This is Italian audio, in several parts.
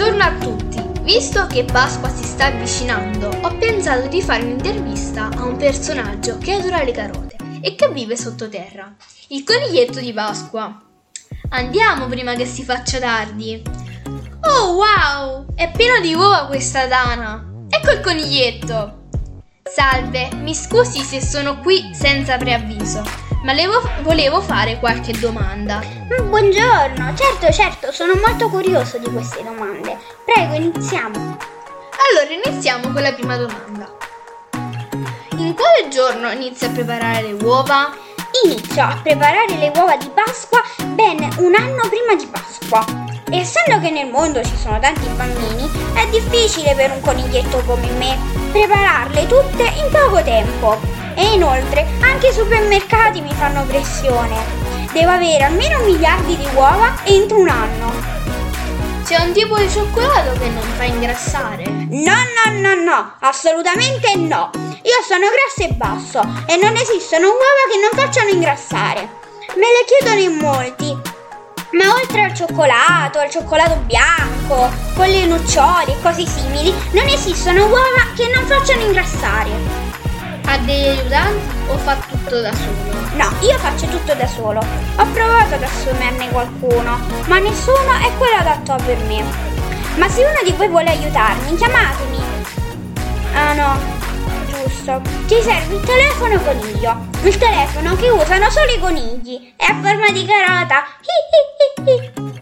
Buongiorno a tutti! Visto che Pasqua si sta avvicinando, ho pensato di fare un'intervista a un personaggio che adora le carote e che vive sottoterra, il coniglietto di Pasqua. Andiamo prima che si faccia tardi. Oh wow! È pieno di uova questa tana! Ecco il coniglietto! Salve, mi scusi se sono qui senza preavviso, ma le vo- volevo fare qualche domanda. Mm, Buongiorno, certo, certo, sono molto curioso di queste domande. Prego, iniziamo. Allora iniziamo con la prima domanda. In quale giorno inizia a preparare le uova? Inizio a preparare le uova di Pasqua ben un anno prima di Pasqua. Essendo che nel mondo ci sono tanti bambini, è difficile per un coniglietto come me prepararle tutte in poco tempo. E inoltre anche i supermercati mi fanno pressione. Devo avere almeno miliardi di uova entro un anno. C'è un tipo di cioccolato che non fa ingrassare. No, no, no, no, assolutamente no. Io sono grasso e basso e non esistono uova che non facciano ingrassare. Me le chiedono in molti. Ma oltre al cioccolato, al cioccolato bianco, con le nocciole e cose simili, non esistono uova che non facciano ingrassare. Ha degli aiutanti o fa tutto da solo? No, io faccio tutto da solo. Ho provato ad assumerne qualcuno, ma nessuno è quello adatto per me. Ma se uno di voi vuole aiutarmi, chiamatemi. Ah no, giusto. Ti serve il telefono coniglio. Il telefono che usano solo i conigli. È a forma di carota. Hi, hi, hi.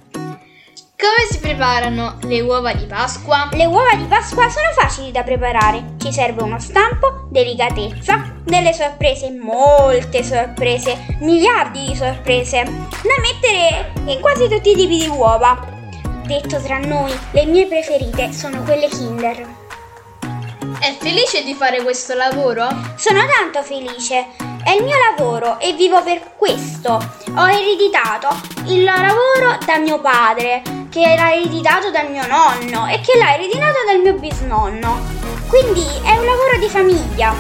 Come si preparano le uova di Pasqua? Le uova di Pasqua sono facili da preparare. Ci serve uno stampo, delicatezza, delle sorprese, molte sorprese, miliardi di sorprese, da mettere in quasi tutti i tipi di uova. Detto tra noi, le mie preferite sono quelle Kinder. È felice di fare questo lavoro? Sono tanto felice. È il mio lavoro e vivo per questo. Ho ereditato il lavoro da mio padre, che l'ha ereditato dal mio nonno e che l'ha ereditato dal mio bisnonno. Quindi è un lavoro di famiglia.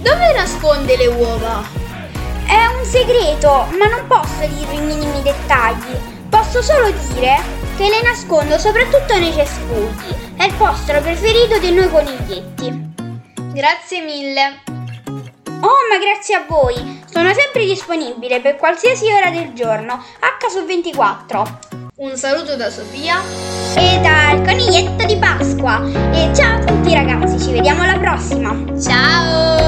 Dove nasconde le uova? È un segreto, ma non posso dirvi i minimi dettagli. Posso solo dire che le nascondo soprattutto nei cespugli. È il posto preferito di noi coniglietti. Grazie mille. Oh, ma grazie a voi! Sono sempre disponibile per qualsiasi ora del giorno, H su 24. Un saluto da Sofia. E dal coniglietto di Pasqua. E ciao a tutti ragazzi, ci vediamo alla prossima. Ciao!